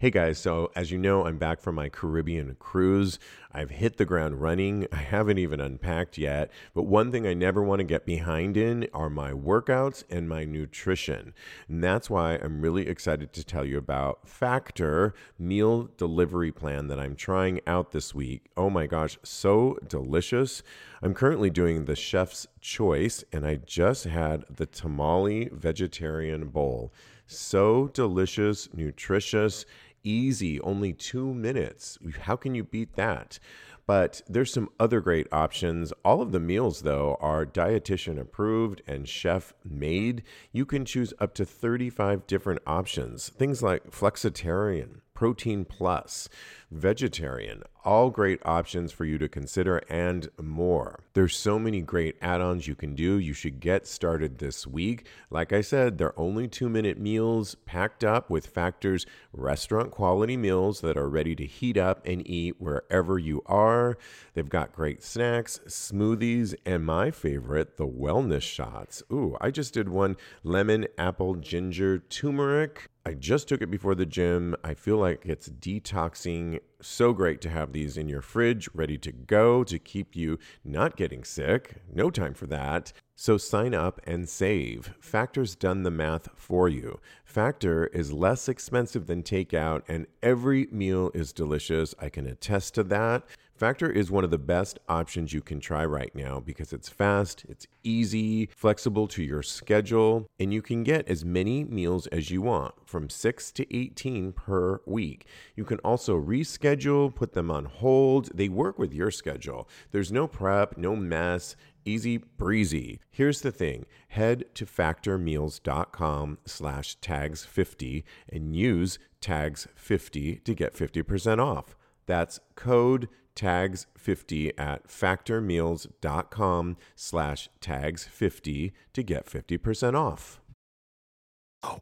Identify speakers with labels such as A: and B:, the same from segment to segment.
A: Hey guys, so as you know, I'm back from my Caribbean cruise. I've hit the ground running. I haven't even unpacked yet, but one thing I never want to get behind in are my workouts and my nutrition. And that's why I'm really excited to tell you about Factor meal delivery plan that I'm trying out this week. Oh my gosh, so delicious. I'm currently doing the chef's choice and I just had the tamale vegetarian bowl. So delicious, nutritious easy, only two minutes. How can you beat that? But there's some other great options. All of the meals, though, are dietitian approved and chef made. You can choose up to 35 different options. Things like flexitarian, protein plus, vegetarian, all great options for you to consider and more. There's so many great add-ons you can do. You should get started this week. Like I said, they're only 2-minute meals packed up with Factor's restaurant quality meals that are ready to heat up and eat wherever you are. They've got great snacks, smoothies, and my favorite, the wellness shots. Ooh, I just did one lemon, apple, ginger, turmeric I just took it before the gym. I feel like it's detoxing. So great to have these in your fridge, ready to go to keep you not getting sick. No time for that. So sign up and save. Factor's done the math for you. Factor is less expensive than takeout, and every meal is delicious. I can attest to that. Factor is one of the best options you can try right now because it's fast, it's easy, flexible to your schedule, and you can get as many meals as you want, from 6 to 18 per week. You can also reschedule, put them on hold. They work with your schedule. There's no prep, no mess, easy breezy. Here's the thing. Head to factormeals.com slash tags50 and use tags50 to get 50% off. That's code tags50 at factormeals.com slash tags50 to get 50% off.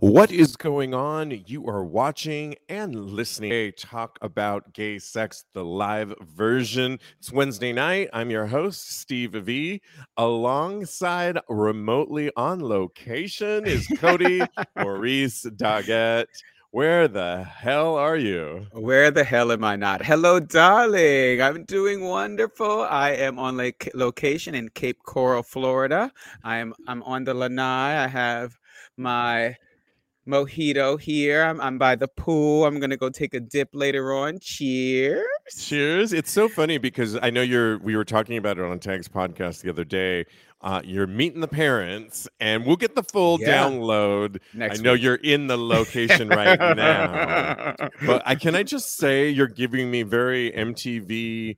A: What is going on? You are watching and listening to Talk About Gay Sex, the live version. It's Wednesday night. I'm your host, Steve V. Alongside remotely on location is Kodi Maurice Doggette. Where the hell are you?
B: Where the hell am I not? Hello, darling. I'm doing wonderful. I am on like location in Cape Coral, Florida. I am I'm on the lanai. I have my mojito here. I'm, I'm by the pool. I'm gonna go take a dip later on. Cheers.
A: Cheers. It's so funny because I know you're we were talking about it on Tags podcast the other day. Uh, you're meeting the parents, and we'll get the full yeah. download. Next I know week. you're in the location right now, but I can I just say you're giving me very MTV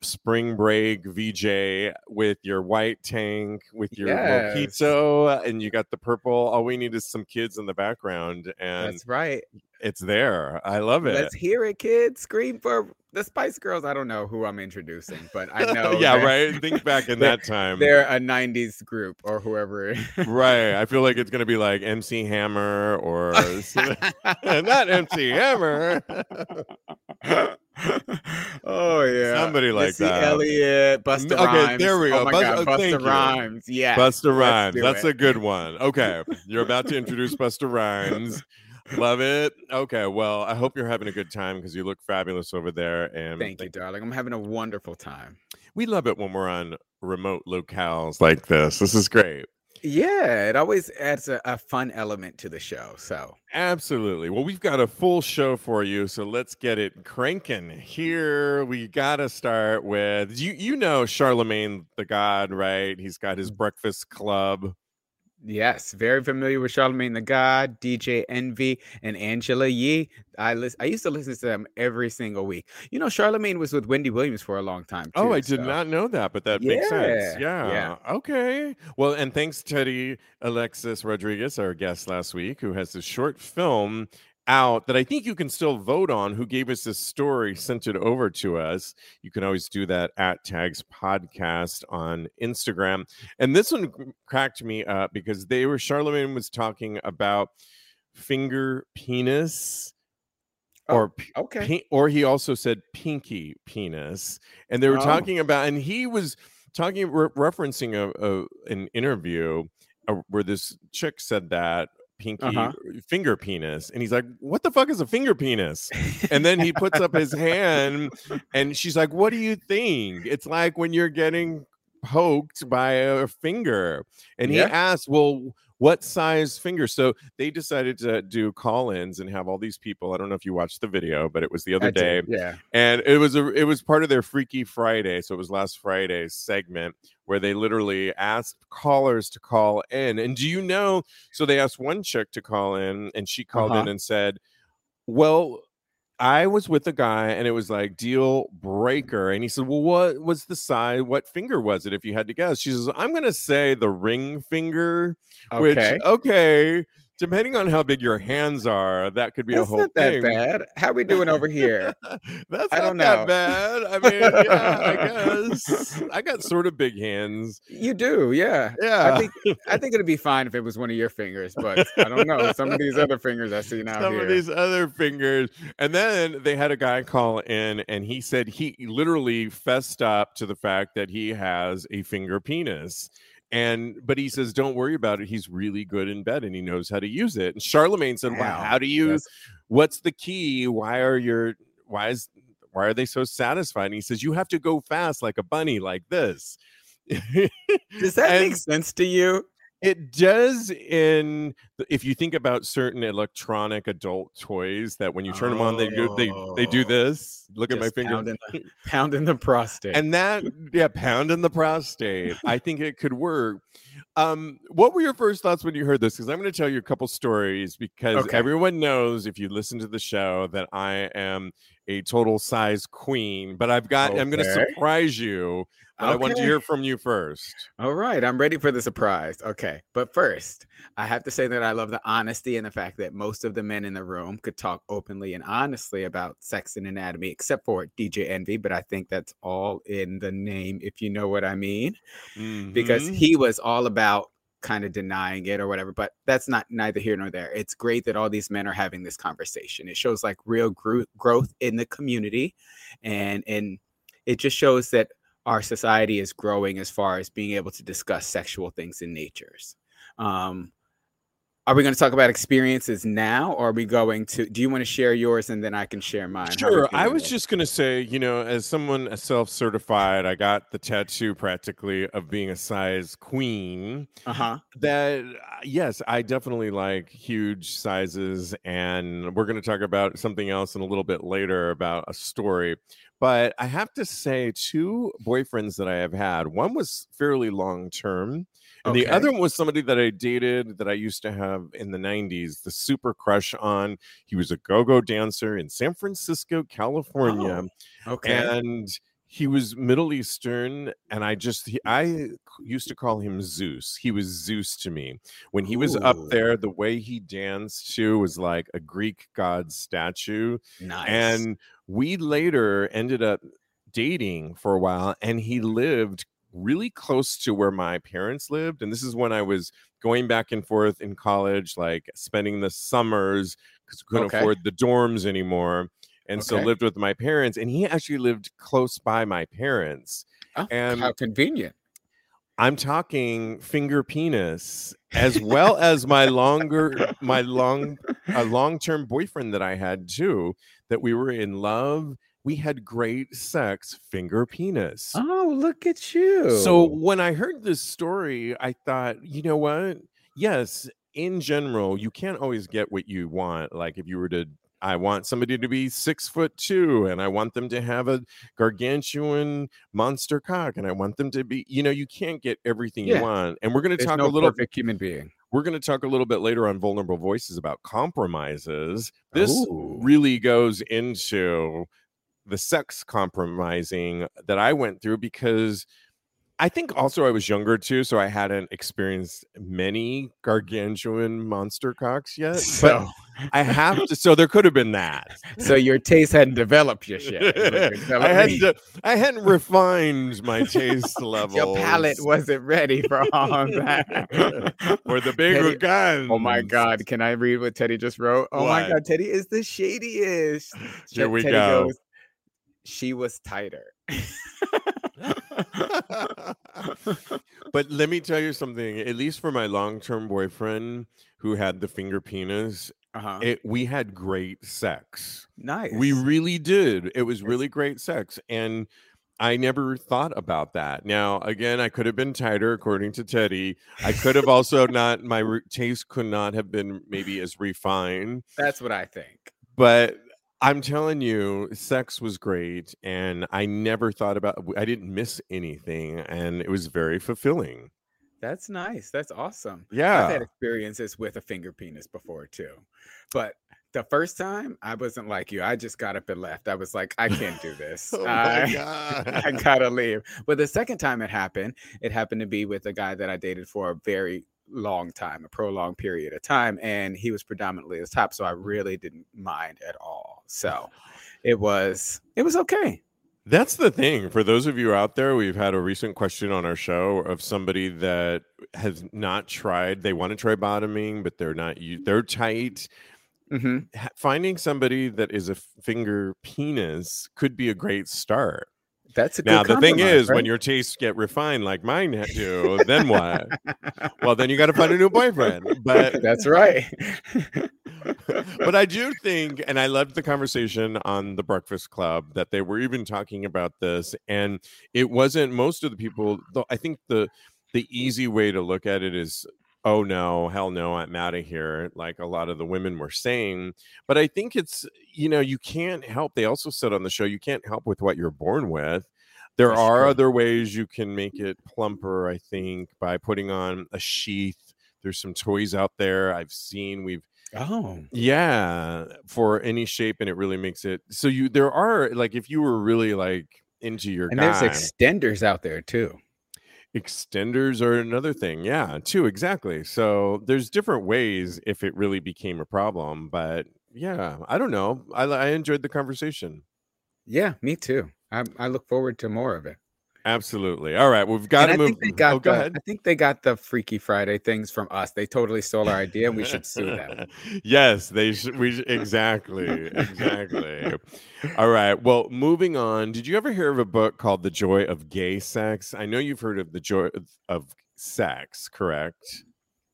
A: spring break VJ with your white tank, with your yes. mojito, and you got the purple. All we need is some kids in the background, and
B: that's right.
A: It's there. I love it.
B: Let's hear it, kids. Scream for the Spice Girls. I don't know who I'm introducing, but I know.
A: yeah, right. Think back in that time.
B: They're a '90s group or whoever.
A: right. I feel like it's gonna be like MC Hammer or not MC Hammer.
B: oh yeah,
A: somebody like
B: Missy
A: that.
B: Elliott, Busta
A: okay,
B: Rhymes.
A: there we oh go.
B: Oh my
A: Bust,
B: God,
A: oh,
B: Busta Rhymes. Yeah,
A: Busta Rhymes. That's it. a good one. Okay, you're about to introduce Busta Rhymes. Love it. Okay, well, I hope you're having a good time because you look fabulous over there. And
B: thank you, darling. I'm having a wonderful time.
A: We love it when we're on remote locales like this. This is great.
B: Yeah, it always adds a, a, fun element to the show. So,
A: absolutely. Well, we've got a full show for you. So, let's get it cranking here. We got to start with you, you know, Charlemagne the God, right? He's got his mm. breakfast club.
B: Yes, very familiar with Charlemagne the God, DJ Envy, and Angela Yee. I listen, I used to listen to them every single week. You know, Charlemagne was with Wendy Williams for a long time. Oh, too,
A: oh, I did so. not know that, but that yeah. makes sense. Yeah. yeah. Okay. Well, and thanks Teddy Alexis Rodriguez, our guest last week, who has this short film out that I think you can still vote on who gave us this story, sent it over to us. You can always do that at Tags Podcast on Instagram. And this one cracked me up because they were, Charlemagne was talking about finger penis.
B: Oh, or okay,
A: or he also said pinky penis, and they were oh. talking about, and he was talking re- referencing a, a, an interview uh, where this chick said that pinky
B: Uh-huh.
A: finger penis and he's like what the fuck is a finger penis? And then he puts up his hand and she's like what do you think? It's like when you're getting poked by a finger and he asks well what size finger so they decided to do call-ins and have all these people i don't know if you watched the video but it was the other
B: I
A: day
B: did, Yeah.
A: and it was a it was part of their freaky friday so it was last friday's segment where they literally asked callers to call in and do you know so they asked one chick to call in and she called in
B: Uh-huh.
A: and said well I was with a guy and it was like deal breaker. And he said, Well, what was the size? What finger was it if you had to guess? She says, I'm going to say the ring finger, which,
B: Okay.
A: Depending on how big your hands are, that could be a
B: That's
A: whole
B: not that
A: thing.
B: bad. How we doing over here?
A: That's
B: I
A: not
B: don't
A: that
B: know.
A: bad. I mean, yeah, I guess I got sort of big hands.
B: You do, yeah.
A: Yeah.
B: I think I think it'd be fine if it was one of your fingers, but I don't know. Some of these other fingers I see now
A: some
B: here.
A: of these other fingers. And then they had a guy call in and he said he literally fessed up to the fact that he has a finger penis. And but he says, Don't worry about it. He's really good in bed and he knows how to use it. And Charlemagne said, Wow,
B: Wow,
A: how do you
B: that's-
A: what's the key? Why are your why is why are they so satisfied? And he says, You have to go fast like a bunny, like this.
B: Does that
A: And-
B: make sense to you?
A: It does in if you think about certain electronic adult toys that when you turn them on they do they they do
B: Oh,
A: this. Look at my finger.
B: Pounding the, pounding the prostate.
A: And that yeah, pounding the prostate. I think it could work. Um, what were your first thoughts when you heard this? Because I'm going to tell you a couple stories because
B: Okay.
A: everyone knows if you listen to the show that I am a total size queen, but I've got I'm going to surprise you. But I want to hear from you first.
B: All right, I'm ready for the surprise. Okay, but first, I have to say that I love the honesty and the fact that most of the men in the room could talk openly and honestly about sex and anatomy, except for DJ Envy. But I think that's all in the name, if you know what I mean, because
A: Mhm.
B: he was all about kind of denying it or whatever. But that's not neither here nor there. It's great that all these men are having this conversation. It shows like real gro- growth in the community, and and it just shows that our society is growing as far as being able to discuss sexual things in natures. Um, are we going to talk about experiences now, or are we going to? Do you want to share yours and then I can share mine? How are we
A: Sure. I was just going to say, you know, as someone self certified, I got the tattoo practically of being a size queen.
B: uh-huh.
A: That, yes, I definitely like huge sizes. And we're going to talk about something else in a little bit later about a story. But I have to say, two boyfriends that I have had, one was fairly long term. And the other one was somebody that I dated that I used to have in the 90s, the super crush on. He was a go go dancer in San Francisco, California.
B: Oh, Okay.
A: And he was Middle Eastern. And I just, he, I used to call him Zeus. He was Zeus to me. When he was up there, the way he danced too was like a Greek god statue.
B: nice.
A: And we later ended up dating for a while, and he lived really close to where my parents lived. And this is when I was going back and forth in college, like spending the summers because we couldn't
B: Okay.
A: afford the dorms anymore. And so lived with my parents, and he actually lived close by my parents.
B: Oh,
A: and-
B: how convenient.
A: I'm talking finger penis as well as my longer my long a long-term boyfriend that I had too that we were in love we had great sex finger penis
B: Oh, look at you.
A: so when I heard this story I thought you know what yes in general you can't always get what you want like if you were to I want somebody to be six foot two and I want them to have a gargantuan monster cock and I want them to be, you know, you can't get everything
B: Yeah.
A: you want. And we're going to talk
B: no
A: a little
B: perfect human being.
A: we're going to talk a little bit later on vulnerable voices about compromises. This
B: Ooh.
A: really goes into the sex compromising that I went through because I think also I was younger too, so I hadn't experienced many gargantuan monster cocks yet.
B: So,
A: I have to, so there could have been that.
B: so your taste hadn't developed just yet. is what you're telling
A: I had to, I hadn't refined my taste level.
B: Your palate wasn't ready for all that.
A: for the bigger
B: Teddy-
A: guns.
B: Oh my God! Can I read what Teddy just wrote? Oh my God! Teddy is the shadiest.
A: Here we
B: Teddy
A: go.
B: goes, she was tighter.
A: but let me tell you something. At least for my long-term boyfriend who had the finger penis,
B: uh-huh.
A: it we had great sex.
B: nice.
A: We really did. It was really great sex, and I never thought about that. Now, again, I could have been tighter, according to Teddy. I could have also not. My taste could not have been maybe as refined,
B: That's what I think.
A: but I'm telling you, sex was great, and I never thought about. I didn't miss anything, and it was very fulfilling.
B: That's nice. That's awesome.
A: Yeah.
B: I've had experiences with a finger penis before too. But the first time I wasn't like you. I just got up and left. I was like, I can't do this.
A: Oh my
B: I,
A: god.
B: I gotta leave. But the second time it happened, it happened to be with a guy that I dated for a very long time, a prolonged period of time, and he was predominantly the top, so I really didn't mind at all. So it was it was okay.
A: That's the thing. For those of you out there, we've had a recent question on our show of somebody that has not tried. They want to try bottoming, but they're not. They're tight.
B: hmm
A: Finding somebody that is a finger penis could be a great start.
B: That's a good
A: Now the thing is, when your tastes get refined like mine do, then what? well, then you got to find a new boyfriend. But
B: That's right.
A: but I do think, and I loved the conversation on the Breakfast Club that they were even talking about this, and it wasn't most of the people. Though I think the the easy way to look at it is, oh no, hell no, I'm out of here, like a lot of the women were saying. But I think it's you know you can't help. They also said on the show you can't help with what you're born with. There
B: That's
A: are
B: true.
A: other ways you can make it plumper. I think by putting on a sheath. There's some toys out there I've seen. We've
B: oh,
A: yeah, for any shape, and it really makes it so you. There are like if you were really like into your
B: and
A: guy,
B: there's extenders out there too.
A: Extenders are another thing. Yeah, too exactly. So there's different ways if it really became a problem. But yeah, I don't know. I I enjoyed the conversation.
B: Yeah, me too. I, I look forward to more of it.
A: Absolutely. All right, we've got
B: And
A: to
B: I
A: move.
B: think they got
A: oh, go ahead.
B: I think they got the Freaky Friday things from us. They totally stole our idea, and we should sue them.
A: yes, they should. We exactly, exactly. All right. Well, moving on. Did you ever hear of a book called "The Joy of Gay Sex"? I know you've heard of the joy of, of sex, correct?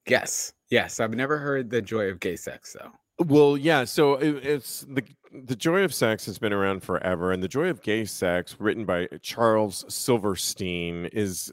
B: Yes, yes. I've never heard the joy of gay sex though.
A: Well, yeah. So it, it's the the joy of sex has been around forever, and the joy of gay sex, written by Charles Silverstein, is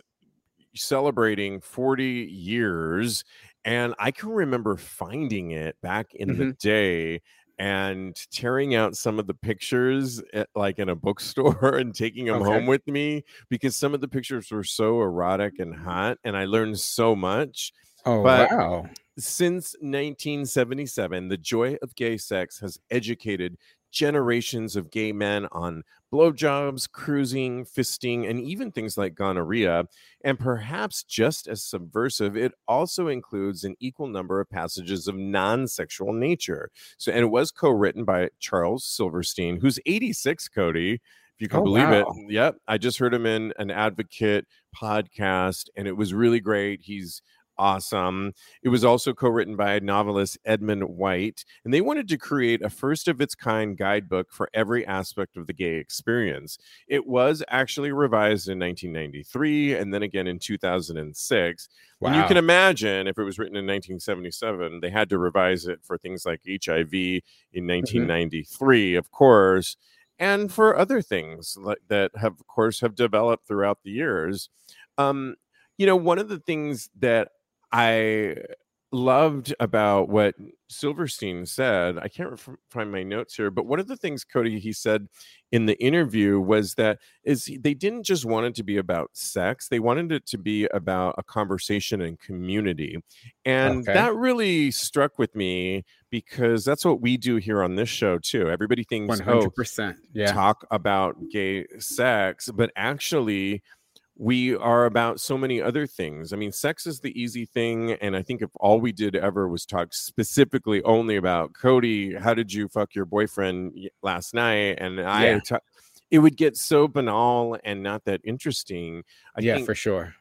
A: celebrating 40 years. And I can remember finding it back in the mm-hmm. day and tearing out some of the pictures at, like in a bookstore and taking them
B: Okay.
A: home with me because some of the pictures were so erotic and hot and I learned so much
B: Oh
A: But-
B: wow!
A: Since 1977, the joy of gay sex has educated generations of gay men on blowjobs, cruising, fisting, and even things like gonorrhea. And perhaps just as subversive, it also includes an equal number of passages of non sexual nature. So, and it was co written by Charles Silverstein, who's 86, Kodi. If you can
B: Oh,
A: believe
B: wow.
A: it. Yep. I just heard him in an advocate podcast, and it was really great. He's awesome. It was also co written by novelist Edmund White, and they wanted to create a first of its kind guidebook for every aspect of the gay experience. It was actually revised in 1993 and then again in 2006. And you can imagine if it was written in 1977, they had to revise it for things like HIV in 1993, of course, and for other things like that have, of course, have developed throughout the years. Um, you know, one of the things that I loved about what Silverstein said, I can't find my notes here, but one of the things Kodi he said in the interview was that is they didn't just want it to be about sex, they wanted it to be about a conversation and community. And
B: Okay.
A: that really struck with me because that's what we do here on this show too. Everybody thinks, oh, one
B: hundred percent Yeah.
A: talk about gay sex, but actually, we are about so many other things. I mean, sex is the easy thing. And I think if all we did ever was talk specifically only about Kodi, how did you fuck your boyfriend last night? And I,
B: Yeah.
A: ta- it would get so banal and not that interesting. I
B: yeah,
A: think
B: for sure.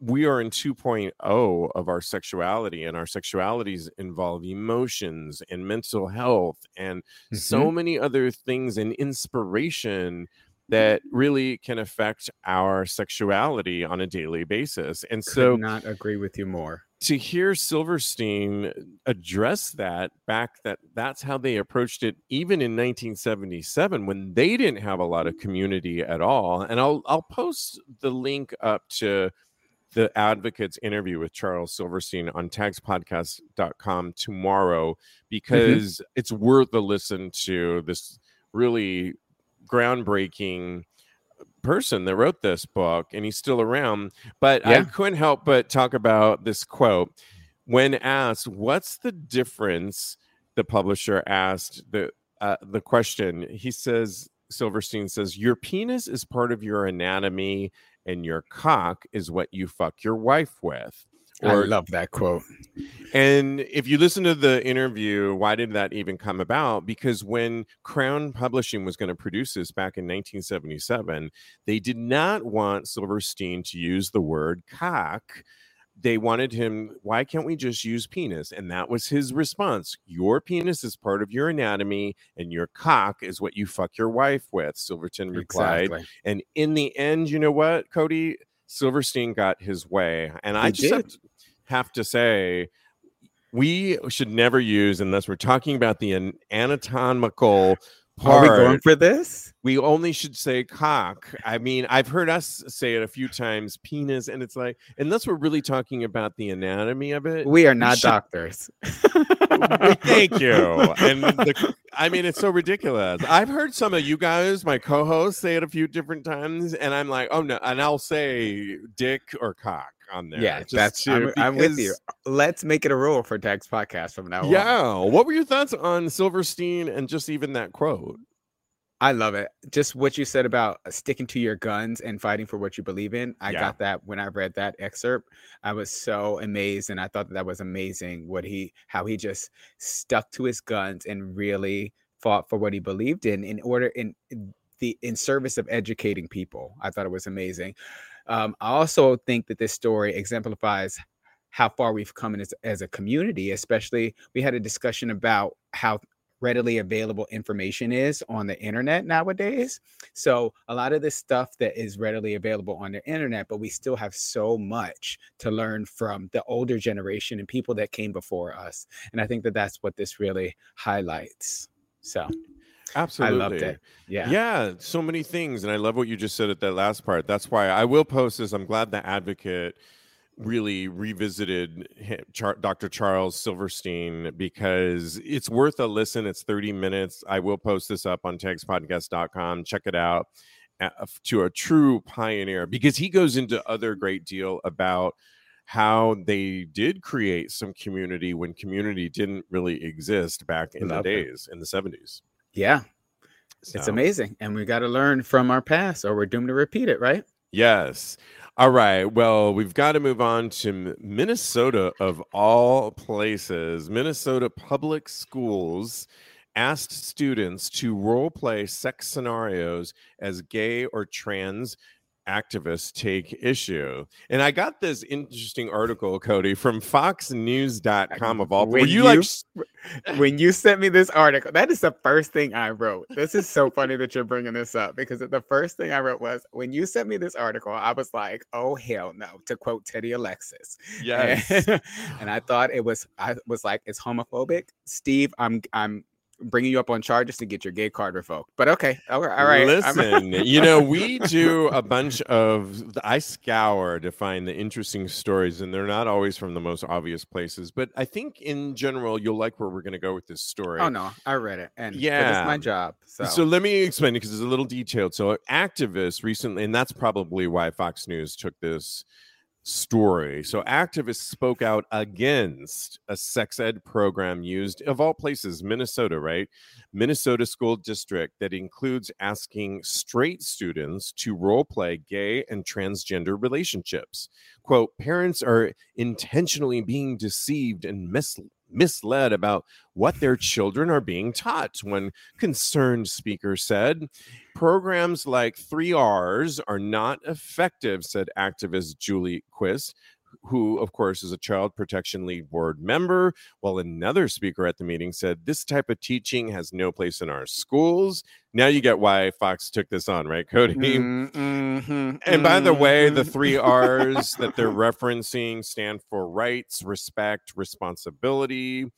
A: we are in 2.0 of our sexuality and our sexualities involve emotions and mental health and
B: Mm-hmm.
A: so many other things and inspiration that really can affect our sexuality on a daily basis. And
B: Could
A: so
B: not agree with you more.
A: to hear Silverstein address that back that that's how they approached it even in 1977 when they didn't have a lot of community at all and I'll I'll post the link up to the advocates interview with Charles Silverstein on tagspodcast.com tomorrow mm-hmm. because it's worth a listen to this really groundbreaking person that wrote this book and he's still around but i couldn't help but talk about this quote. When asked what's the difference the publisher asked the uh, the question. He says silverstein says your penis is part of your anatomy and your cock is what you fuck your wife with
B: I love that quote.
A: and if you listen to the interview, why did that even come about? Because when Crown Publishing was going to produce this back in 1977, they did not want Silverstein to use the word cock. They wanted him, why can't we just use penis? And that was his response. Your penis is part of your anatomy, and your cock is what you fuck your wife with. Silverton replied.
B: Exactly.
A: And in the end, you know what, Kodi? Silverstein got his way. And I just have to, have to say, we should never use, unless we're talking about the an- anatomical
B: Are we going
A: part,
B: for this?
A: we only should say cock. I mean, I've heard us say it a few times, penis, and it's like, unless we're really talking about the anatomy of it.
B: We are not
A: should-
B: doctors.
A: Thank you. And the, I mean, it's so ridiculous. I've heard some of you guys, my co-hosts, say it a few different times, and I'm like, oh no, and I'll say dick or cock on there.
B: Yeah,
A: just
B: that's
A: to-
B: I'm, I'm with you. Let's make it a rule for Tags Podcast from now on.
A: Yeah. What were your thoughts on Silverstein and just even that quote?
B: I love it. Just what you said about uh, sticking to your guns and fighting for what you believe in. I
A: Yeah.
B: got that when I read that excerpt. I was so amazed, and I thought that, that was amazing. What he, how he just stuck to his guns and really fought for what he believed in, in order in in the in service of educating people. I thought it was amazing. Um, I also think that this story exemplifies how far we've come in as, as a community. Especially, we had a discussion about how readily available information is on the internet nowadays. So a lot of this stuff that is readily available on the internet, but we still have so much to learn from the older generation and people that came before us. And I think that that's what this really highlights. So
A: Absolutely.
B: I loved it. Yeah.
A: Yeah, so many things. And I love what you just said at that last part. That's why I will post this. I'm glad the advocate really revisited Dr. Charles Silverstein because it's worth a listen. It's 30 minutes. I will post this up on tagspodcast.com. Check it out uh, to a true pioneer because he goes into other great deal about how they did create some community when community didn't really exist back in
B: Love
A: the
B: it.
A: days in the 70s.
B: Yeah. It's amazing. And we got to learn from our past or we're doomed to repeat it, right?
A: Yes. All right. Well, we've got to move on to Minnesota of all places. Minnesota Public Schools asked students to role play sex scenarios as gay or trans activists take issue. And I got this interesting article, Kodi, from foxnews.com of all. Were
B: When
A: you, like
B: when you sent me this article, that is the first thing I wrote. This is so funny that you're bringing this up because the first thing I wrote was when you sent me this article, I was like, "Oh hell no!" To quote Teddy Alexis.
A: yes.
B: And, and I thought it was, I was like, "It's homophobic." Steve, I'm, I'm bringing you up on charges to get your gay card revoked. But okay, all right, all right.
A: Listen, you know, we do a bunch of, I scour to find the interesting stories, and they're not always from the most obvious places. But I think in general, you'll like where we're going to go with this story.
B: oh no, I read it, and yeah,
A: Yeah.
B: it's my job. So,
A: So let me explain it because it's a little detailed. So activists recently, and that's probably why Fox News took this story. So activists spoke out against a sex ed program used of all places, Minnesota, right? Minnesota school district that includes asking straight students to role play gay and transgender relationships. Quote, parents are intentionally being deceived and mis- misled about what their children are being taught, one concerned speaker said. Programs like 3Rs are not effective, said activist Julie Quist. who, of course, is a Child Protection League board member, while another speaker at the meeting said this type of teaching has no place in our schools. Now you get why Fox took this on, right, Kodi?
B: Mm-hmm,
A: And by the way, the
B: mhm.
A: three R's that they're referencing stand for rights, respect, responsibility.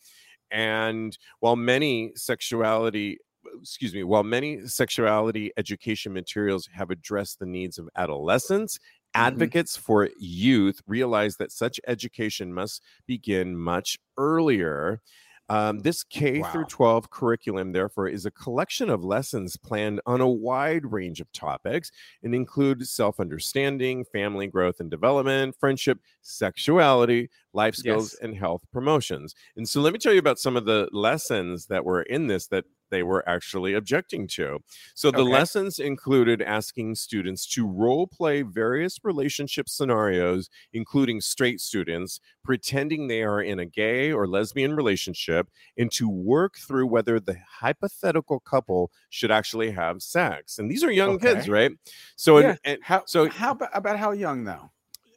A: And while many sexuality, excuse me, while many sexuality education materials have addressed the needs of adolescents, advocates for youth realize that such education must begin much earlier. Um, this K through 12 curriculum, therefore, is a collection of lessons planned on a wide range of topics and include self understanding, family growth and development, friendship, sexuality, life skills,
B: Yes.
A: and health promotions. And so, let me tell you about some of the lessons that were in this that they were actually objecting to. So, the
B: Okay.
A: lessons included asking students to role play various relationship scenarios, including straight students, pretending they are in a gay or lesbian relationship, and to work through whether the hypothetical couple should actually have sex. And these are young kids, right? So,
B: Yeah.
A: and, and
B: How
A: so-
B: how about, about how young though?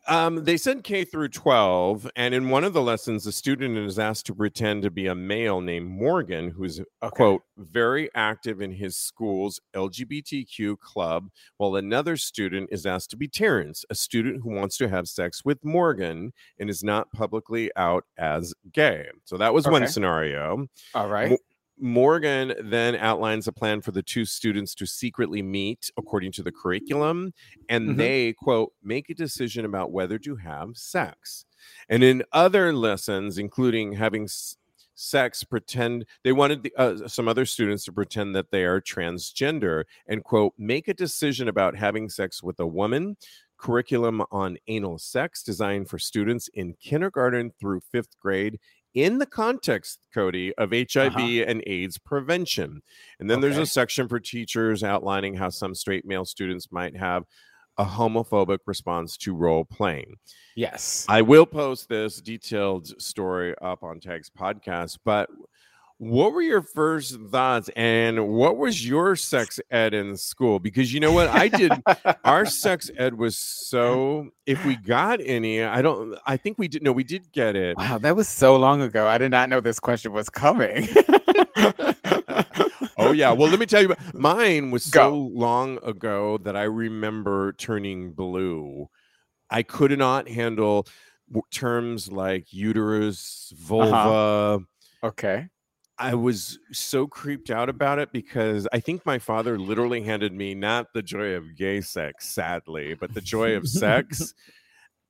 A: Um, they said K through 12, and in one of the lessons, the student is asked to pretend to be a male named Morgan, who's
B: Okay.
A: quote very active in his school's LGBTQ club, while another student is asked to be Terrence, a student who wants to have sex with Morgan and is not publicly out as gay. So that was one scenario.
B: All right.
A: Morgan then outlines a plan for the two students to secretly meet according to the curriculum, and
B: Mhm.
A: they, quote, make a decision about whether to have sex. And in other lessons, including having s- sex, pretend they wanted the, uh, some other students to pretend that they are transgender and, quote, make a decision about having sex with a woman. Curriculum on anal sex designed for students in kindergarten through fifth grade in the context, Kodi, of HIV uh-huh. and AIDS prevention. And then there's a section for teachers outlining how some straight male students might have a homophobic response to role playing.
B: Yes.
A: I will post this detailed story up on Tags Podcast, but what were your first thoughts and what was your sex ed in school? Because you know what? I did our sex ed was so if we got any, I don't I think we did no, we did get it.
B: Wow, that was so long ago. I did not know this question was coming.
A: Oh yeah. Well, let me tell you, mine was so
B: Go.
A: long ago that I remember turning blue. I could not handle w- terms like uterus, uh-huh. vulva.
B: Okay.
A: I was so creeped out about it because I think my father literally handed me not the joy of gay sex, sadly, but the joy of sex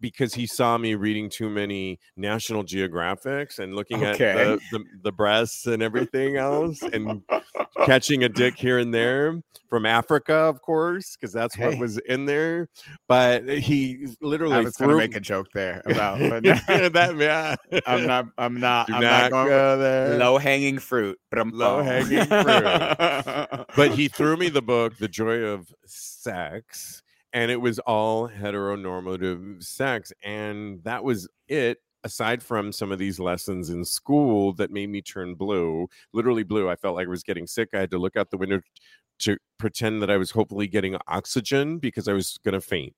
A: because he saw me reading too many National Geographics and looking
B: Okay.
A: at the, the, the breasts and everything else and catching a dick here and there from Africa, of course, because that's what was in there. But he literally
B: I was going to make a joke there about, but
A: that yeah.
B: I'm not. I'm not.
A: Do
B: I'm
A: not,
B: not going.
A: go there.
B: Low hanging fruit.
A: Low hanging
B: fruit.
A: but he threw me the book the joy of sex and it was all heteronormative sex and that was it aside from some of these lessons in school that made me turn blue literally blue i felt like i was getting sick i had to look out the window to pretend that i was hopefully getting oxygen because i was going to faint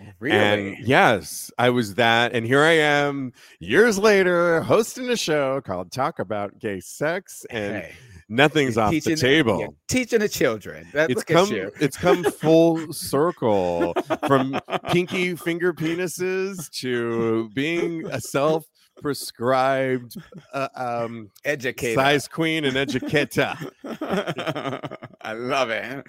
A: oh,
B: really?
A: and yes, I was that. And here I am years later hosting a show called Talk About Gay Sex, and
B: Hey,
A: nothing's off the table.
B: you're teaching the children. That,
A: It's come
B: at you.
A: it's come full circle from pinky finger penises to being a self prescribed uh, um,
B: Educator.
A: size queen and educator.
B: I love it.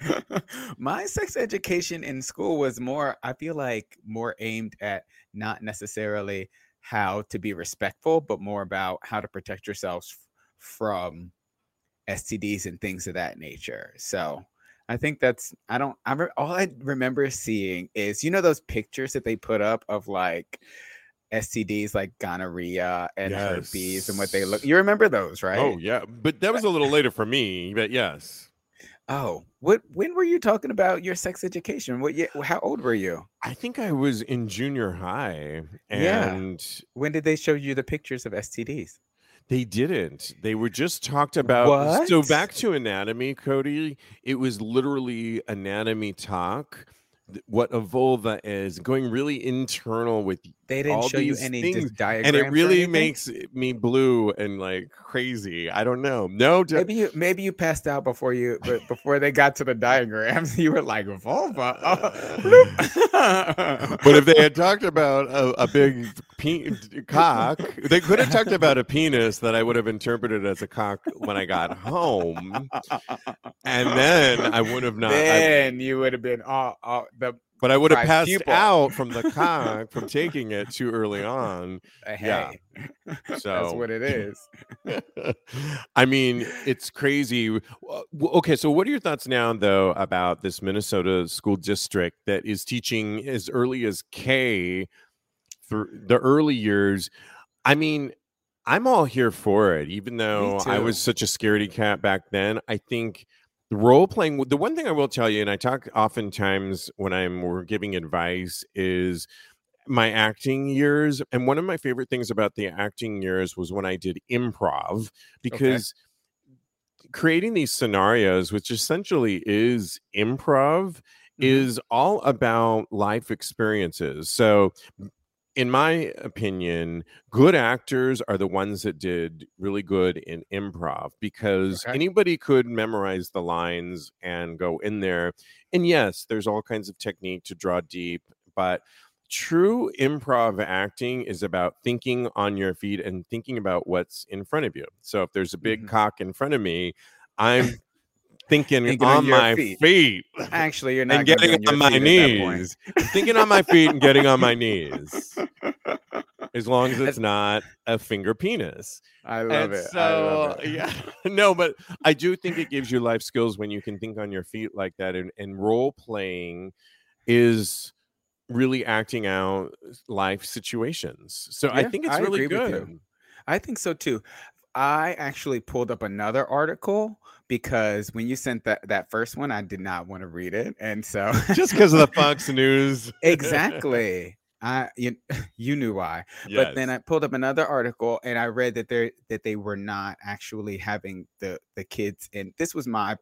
B: My sex education in school was more, I feel like, more aimed at not necessarily how to be respectful, but more about how to protect yourselves from STDs and things of that nature. So I think that's, I don't, I re- all I remember seeing is, you know, those pictures that they put up of like, STDs like gonorrhea and herpes and what they look. You remember those, right?
A: Oh yeah, but that was a little later for me. But yes,
B: Oh, what? When were you talking about your sex education? What? year How old were you?
A: I think I was in junior high,
B: Yeah.
A: and
B: When did they show you the pictures of STDs?
A: They didn't. They were just talked about. So back to anatomy, Kodi. It was literally anatomy talk. What a vulva is going really internal with
B: They didn't
A: all
B: show you any
A: things,
B: diagrams.
A: and it really makes me blue and like crazy. I don't know. No, ju-
B: Maybe you maybe you passed out before you but before they got to the diagrams. You were like vulva. Oh.
A: but if they had talked about a, a big pe- cock, they could have talked about a penis that I would have interpreted as a cock when I got home, and then I would have not. I-
B: then you would have been all, all the
A: but I would have passed
B: pupil.
A: out from the cock from taking it too early on.
B: uh,
A: Yeah. So
B: That's what it is.
A: I mean, it's crazy. W- Okay, so what are your thoughts now, though, about this Minnesota school district that is teaching as early as K through the early years? I mean, I'm all here for it, even though I was such a scaredy cat back then. I think the role playing, the one thing I will tell you, and I talk oftentimes when I'm giving advice, is my acting years and one of my favorite things about the acting years was when i did improv because creating these scenarios which essentially is improv
B: Mhm.
A: is all about life experiences so in my opinion good actors are the ones that did really good in improv because
B: Okay.
A: anybody could memorize the lines and go in there and yes there's all kinds of technique to draw deep but true improv acting is about thinking on your feet and thinking about what's in front of you. So if there's a big
B: Mhm.
A: cock in front of me, I'm thinking,
B: Thinking on
A: on, my
B: feet.
A: feet,
B: Actually, you're not
A: and getting
B: your
A: on my
B: feet at that point.
A: knees. thinking on my feet and getting on my knees. As long as it's not a finger penis.
B: I love
A: and
B: it.
A: so
B: love it.
A: yeah. No, but I do think it gives you life skills when you can think on your feet like that. And, and role playing is really acting out life situations. So I think it's
B: I
A: really
B: agree with you.
A: good.
B: I think so too. I actually pulled up another article because when you sent that that first one, I did not want to read it, and so
A: Just because of the Fox News.
B: exactly. I you, you knew why. But then I pulled up another article and I read that they that they were not actually having the the kids and this was my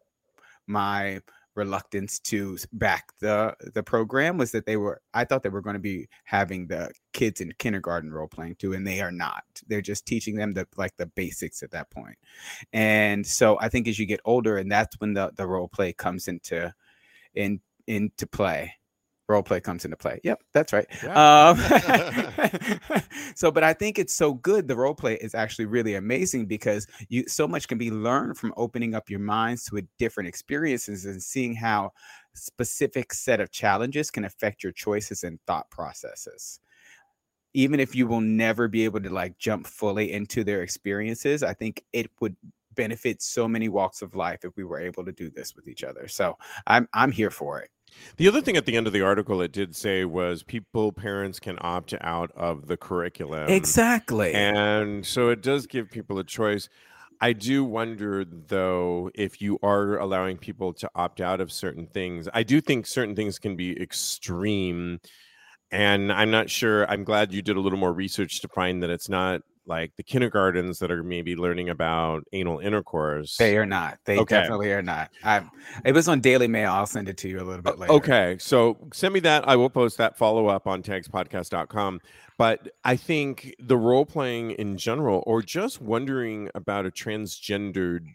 B: my reluctance to back the the program was that they were I thought they were going to be having the kids in kindergarten role playing too and they are not. They're just teaching them the like the basics at that point. And so I think as you get older and that's when the the role play comes into in into play. Role play comes into play. Yep, that's right. Um, so, but I think it's so good. The role play is actually really amazing because you so much can be learned from opening up your minds to a different experiences and seeing how specific set of challenges can affect your choices and thought processes. Even if you will never be able to like jump fully into their experiences, I think it would benefit so many walks of life if we were able to do this with each other. So I'm I'm here for it.
A: The other thing at the end of the article it did say was people, parents can opt out of the curriculum.
B: Exactly.
A: And so it does give people a choice. I do wonder, though, if you are allowing people to opt out of certain things. I do think certain things can be extreme. And I'm not sure. I'm glad you did a little more research to find that it's not like the kindergartens that are maybe learning about anal intercourse.
B: They are not. They
A: Okay.
B: definitely are not. I it was on Daily Mail. I'll send it to you a little bit later.
A: Okay, so send me that. I will post that follow up on tagspodcast.com. But I think the role playing in general, or just wondering about a transgendered,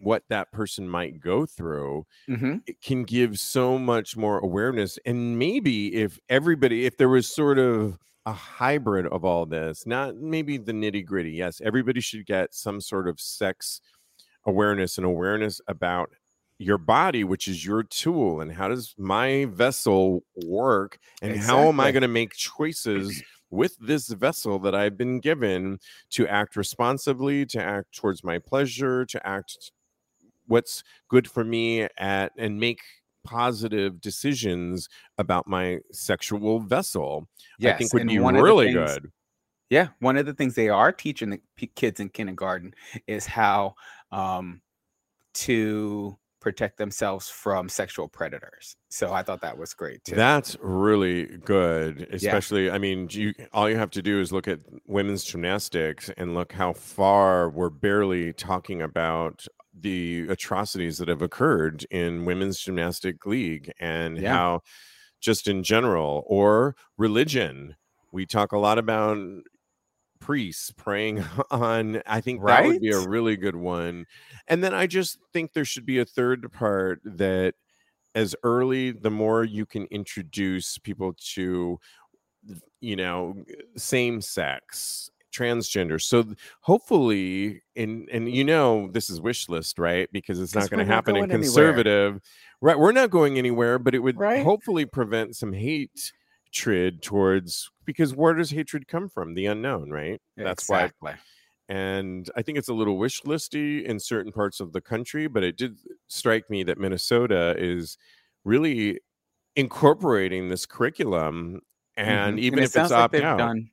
A: what that person might go through,
B: hmm
A: it can give so much more awareness. And maybe if everybody, if there was sort of a hybrid of all this, not maybe the nitty gritty, yes, everybody should get some sort of sex awareness and awareness about your body, which is your tool, and how does my vessel work, and how am I going to make choices with this vessel that I've been given to act responsibly, to act towards my pleasure, to act what's good for me at and make positive decisions about my sexual vessel i think would be really
B: things-
A: good
B: Yeah, one of the things they are teaching the kids in kindergarten is how um, to protect themselves from sexual predators. So I thought that was great too.
A: That's really good. Especially, I mean, you all you have to do is look at women's gymnastics and look how far we're barely talking about the atrocities that have occurred in women's gymnastic league and
B: Yeah.
A: how just in general or religion We talk a lot about priests praying on. I think that would be a really good one. And then I just think there should be a third part that as early, the more you can introduce people to, you know, same sex, transgender. So hopefully, and and you know, this is wish list, right? Because it's not going to happen in
B: going anywhere.
A: conservative, right? We're not going anywhere, but it would
B: Right?
A: hopefully prevent some hate hatred towards because where does hatred come from? The unknown, right? That's why and I think it's a little wish listy in certain parts of the country, but it did strike me that Minnesota is really incorporating this curriculum, and
B: Mhm.
A: even
B: And it
A: if it's
B: like
A: opt out,
B: done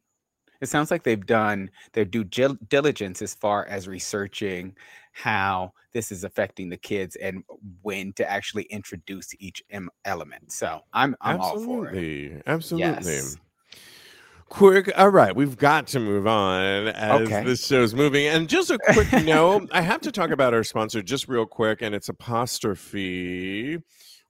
B: it sounds like they've done their due diligence as far as researching how this is affecting the kids and when to actually introduce each em element. So, I'm I'm all for it.
A: absolutely, absolutely.
B: Yes.
A: Quick, all right, we've got to move on as
B: Okay.
A: this show's moving. And just a quick note, I have to talk about our sponsor just real quick, and it's Apostrophe,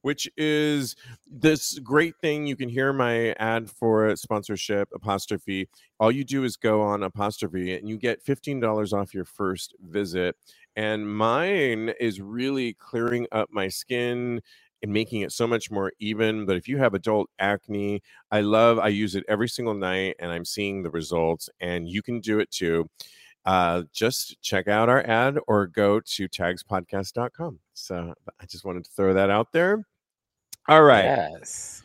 A: which is this great thing. You can hear my ad for sponsorship, Apostrophe. All you do is go on Apostrophe, and you get $15 off your first visit. And mine is really clearing up my skin and making it so much more even. But if you have adult acne, I love, I use it every single night and I'm seeing the results, and you can do it too. Uh, just check out our ad or go to tagspodcast.com. So I just wanted to throw that out there. All right.
B: Yes.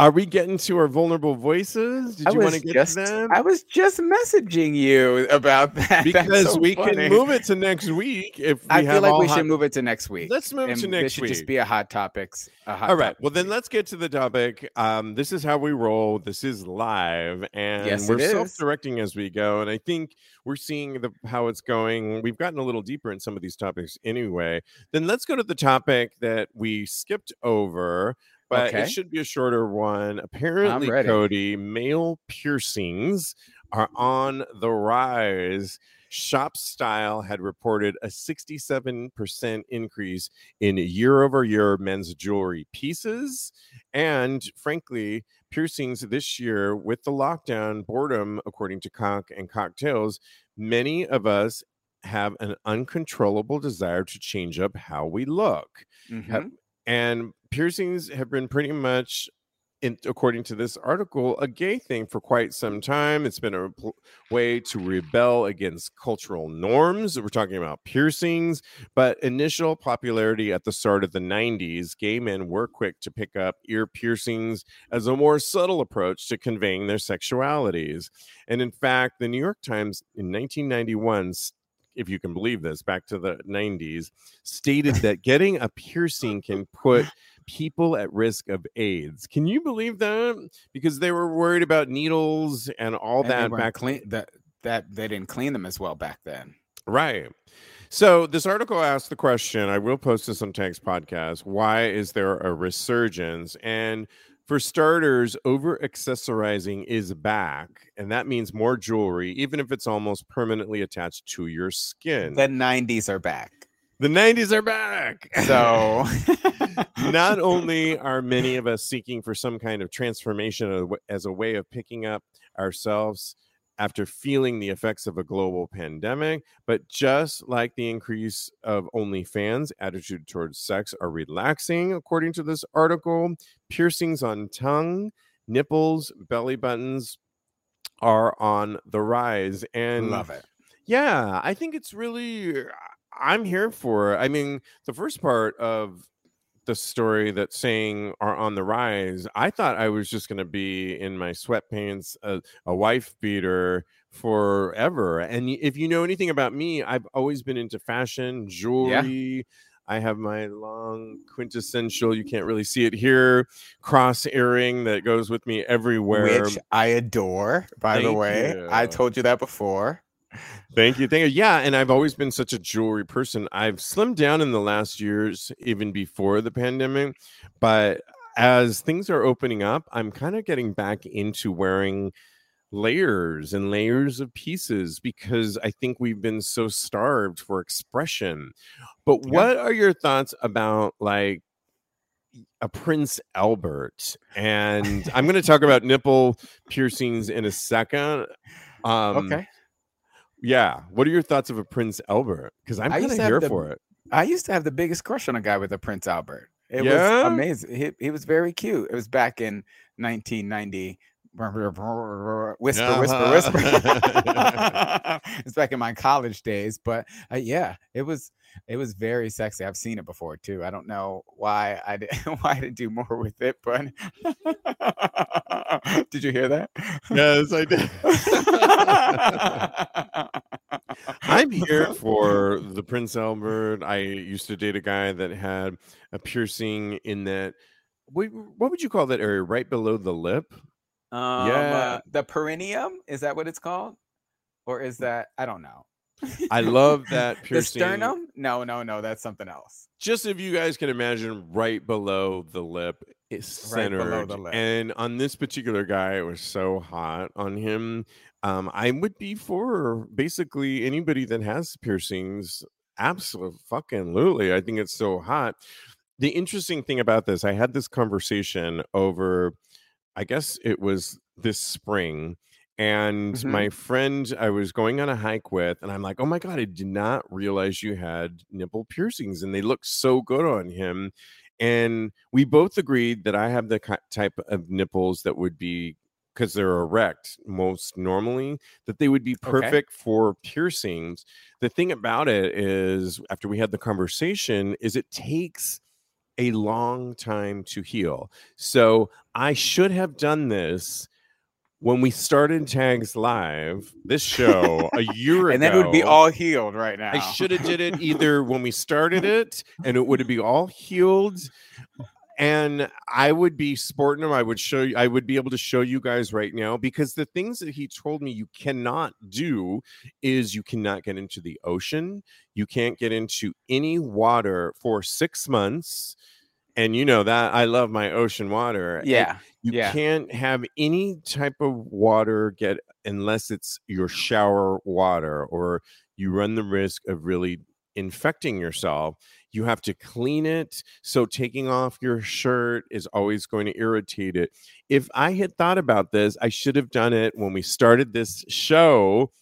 A: Are we getting to our vulnerable voices? Did
B: I
A: you want to get
B: just
A: to them?
B: I was just messaging you about that.
A: Because
B: so
A: we
B: funny.
A: can move it to next week if we
B: I feel like we
A: hot-
B: should move it to next week.
A: Let's move it to
B: and
A: next
B: This should
A: week.
B: just be a hot topics. A hot
A: All right.
B: topics
A: Well, then let's get to the topic. Um, this is how we roll. This is live, and
B: Yes,
A: we're self-directing as we go. And I think we're seeing the how it's going. We've gotten a little deeper in some of these topics anyway. Then let's go to the topic that we skipped over, but
B: Okay.
A: it should be a shorter one. Apparently. Kodi, male piercings are on the rise. Shop Style had reported a 67% increase in year over year men's jewelry pieces. And frankly, piercings this year with the lockdown, boredom, according to Cock and Cocktails, many of us have an uncontrollable desire to change up how we look.
B: Mhm.
A: And piercings have been pretty much. In, according to this article, a gay thing for quite some time. It's been a pl- way to rebel against cultural norms. We're talking about piercings, but initial popularity at the start of the 90s, gay men were quick to pick up ear piercings as a more subtle approach to conveying their sexualities. And in fact, the New York Times in 1991 if you can believe this, back to the 90s, stated that getting a piercing can put people at risk of AIDS. Can you believe that? Because they were worried about needles and all
B: And
A: that back
B: clean that that they didn't clean them as well back then.
A: Right. So this article asked the question, I will post this on Tags Podcast. Why is there a resurgence? And for starters, over accessorizing is back. And that means more jewelry, even if it's almost permanently attached to your skin.
B: The 90s are back.
A: the 90s are back.
B: So
A: not only are many of us seeking for some kind of transformation as a w- as a way of picking up ourselves after feeling the effects of a global pandemic, but just like the increase of OnlyFans, attitude towards sex are relaxing, according to this article. Piercings on tongue, nipples, belly buttons are on the rise. And
B: love it.
A: yeah, I think it's really uh, I'm here for. it. I mean, the first part of the story that saying are on the rise, I thought I was just going to be in my sweatpants, a, a wife beater forever. And if you know anything about me, I've always been into fashion, jewelry. I have my long quintessential, you can't really see it here, cross earring that goes with me everywhere.
B: Which I adore, by the
A: Thank
B: way. I told you that before.
A: Thank you. Thank you. Yeah. And I've always been such a jewelry person. I've slimmed down in the last years, even before the pandemic. But as things are opening up, I'm kind of getting back into wearing layers and layers of pieces because I think we've been so starved for expression. But
B: Yeah.
A: what are your thoughts about like a Prince Albert, and I'm going to talk about nipple piercings in a second. Um,
B: okay.
A: Yeah. What are your thoughts of a Prince Albert? Because I'm kind of here
B: the-
A: for it.
B: I used to have the biggest crush on a guy with a Prince Albert. It
A: Yeah?
B: was amazing. He, he was very cute. It was back in 1990. Whisper, whisper, whisper. it's back in my college days, but uh, yeah, it was it was very sexy. I've seen it before too. I don't know why I did why I didn't do more with it, but did you hear that?
A: yes, I did. I'm here for the Prince Albert. I used to date a guy that had a piercing in that. What would you call that area? Right below the lip?
B: Um,
A: Yeah.
B: uh, the perineum is that what it's called, or is that I don't know.
A: I love that piercing.
B: the sternum? No, no, no. That's something else.
A: Just if you guys can imagine, right below the lip, it's
B: Right below
A: centered.
B: the lip.
A: And on this particular guy, it was so hot on him. Um, I would be for basically anybody that has piercings. Absolutely, fucking, lutely. I think it's so hot. The interesting thing about this, I had this conversation over, I guess it was this spring. And
B: Mhm.
A: my friend, I was going on a hike with, and I'm like, oh my God, I did not realize you had nipple piercings, and they look so good on him. And we both agreed that I have the type of nipples that would be, because they're erect most normally, that they would be
B: Okay.
A: perfect for piercings. The thing about it is, after we had the conversation, is it takes a long time to heal. So I should have done this when we started Tags Live, this show a year ago.
B: and then it would be all healed right now.
A: I should have did it either when we started it, and it would be all healed, and I would be sporting them. I would show you. I would be able to show you guys right now because the things that he told me you cannot do is you cannot get into the ocean. You can't get into any water for six months. And you know that I love my ocean water.
B: Yeah.
A: you
B: yeah.
A: can't have any type of water get unless it's your shower water or you run the risk of really infecting yourself. You have to clean it. So taking off your shirt is always going to irritate it. If I had thought about this, I should have done it when we started this show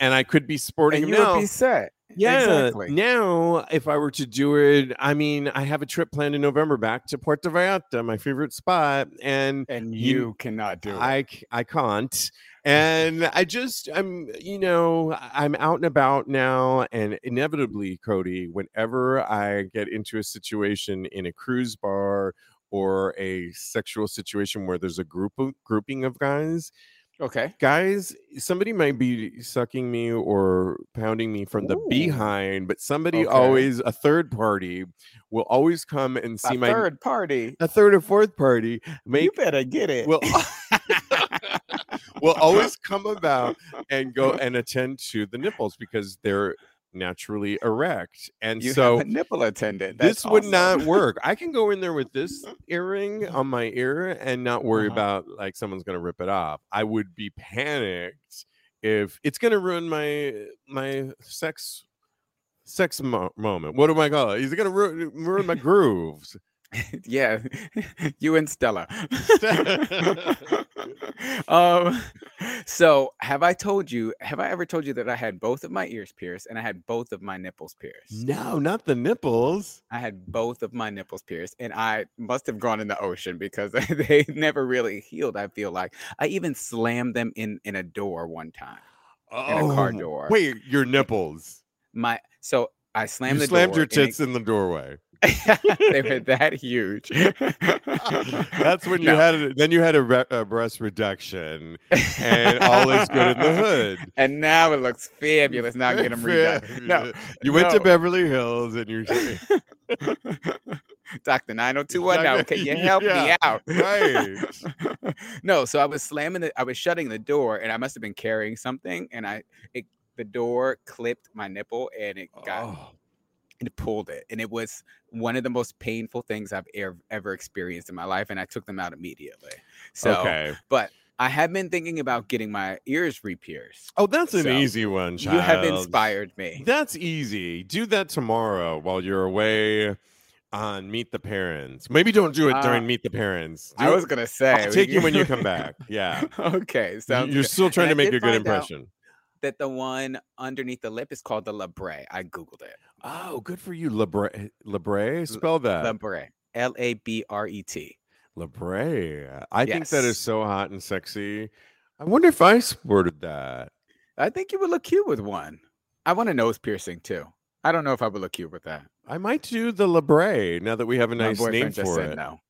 A: and I could be sporting
B: And you
A: now.
B: would be set.
A: Yeah.
B: Exactly.
A: Now, if I were to do it, I mean, I have a trip planned in November back to Puerto Vallarta, my favorite spot, and
B: And
A: you-
B: you, cannot do it.
A: I I can't. And I just I'm you know I'm out and about now, and inevitably, Kodi, whenever I get into a situation in a cruise bar or a sexual situation where there's a group of grouping of guys,
B: okay.
A: guys, somebody might be sucking me or pounding me from the
B: Ooh.
A: behind, but somebody
B: Okay.
A: always a third party will always come and see
B: A
A: my
B: third party.
A: a third or fourth party
B: you better get it.
A: will will always come about and go and attend to the nipples because they're naturally erect. And
B: you
A: so
B: nipple attendant.
A: this
B: That's
A: would
B: awesome.
A: not work. I can go in there with this earring on my ear and not worry
B: Uh-huh.
A: about like someone's going to rip it off. I would be panicked if it's going to ruin my my sex sex mo- moment. What do I call it? Is it going to ruin, ruin my grooves?
B: yeah, you and Stella. um, so have I told you? Have I ever told you that I had both of my ears pierced and I had both of my nipples pierced?
A: No, not the nipples.
B: I had both of my nipples pierced, and I must have gone in the ocean because they never really healed. I feel like I even slammed them in in a door one time. In a car
A: Oh,
B: door.
A: Wait, your nipples.
B: My so I slammed
A: you
B: the
A: slammed
B: door.
A: your
B: and it-
A: tits in the doorway.
B: they were that huge.
A: That's when you
B: No.
A: had it. Then you had a, re- a breast reduction, and all is good in the hood.
B: And now it looks fabulous. Now get them redone. No,
A: you went to. Beverly Hills, and you're
B: Doctor 90210, can you help me out?
A: right.
B: no, so I was slamming the I was shutting the door and I must have been carrying something and I it the door clipped my nipple and it got
A: Oh,
B: and pulled it. And it was one of the most painful things I've ever, ever experienced in my life. And I took them out immediately. So
A: okay.
B: but I have been thinking about getting my ears re-pierced.
A: Oh, that's an
B: So,
A: easy one. child.
B: You have inspired me.
A: That's easy. Do that tomorrow while you're away on Meet the Parents. Maybe don't do it
B: Uh,
A: during Meet the Parents. Do
B: I was gonna say
A: I'll take you when you come back. Yeah.
B: okay, sounds
A: You're
B: good.
A: still trying
B: And
A: to
B: I
A: make a good
B: find out
A: impression.
B: That the one underneath the lip is called the labret. I googled it.
A: Oh, good for you, Lebre. Lebre, spell that.
B: Labret. L A B R E T.
A: Lebre. I think that is so hot and sexy. I wonder if I sported that.
B: I think you would look cute with one. I want a nose piercing too. I don't know if I would look cute with that.
A: I might do the Lebre now that we have a nice name for it.
B: no.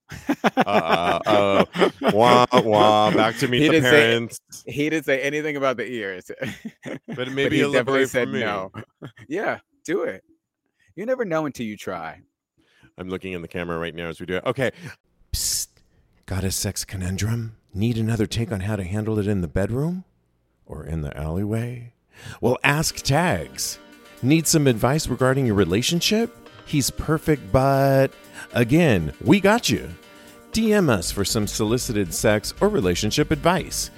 A: Uh, uh, wah wah. Back to meet
B: He
A: the
B: didn't say-
A: parents.
B: He didn't say anything about the ears.
A: But maybe
B: he
A: a
B: definitely said no. Yeah, do it. You never know until you try.
A: I'm looking in the camera right now as we do it. Okay. Psst. Got a sex conundrum? Need another take on how to handle it in the bedroom? Or in the alleyway? Well, ask Tags. Need some advice regarding your relationship? He's perfect, but again, we got you. DM us for some solicited sex or relationship advice.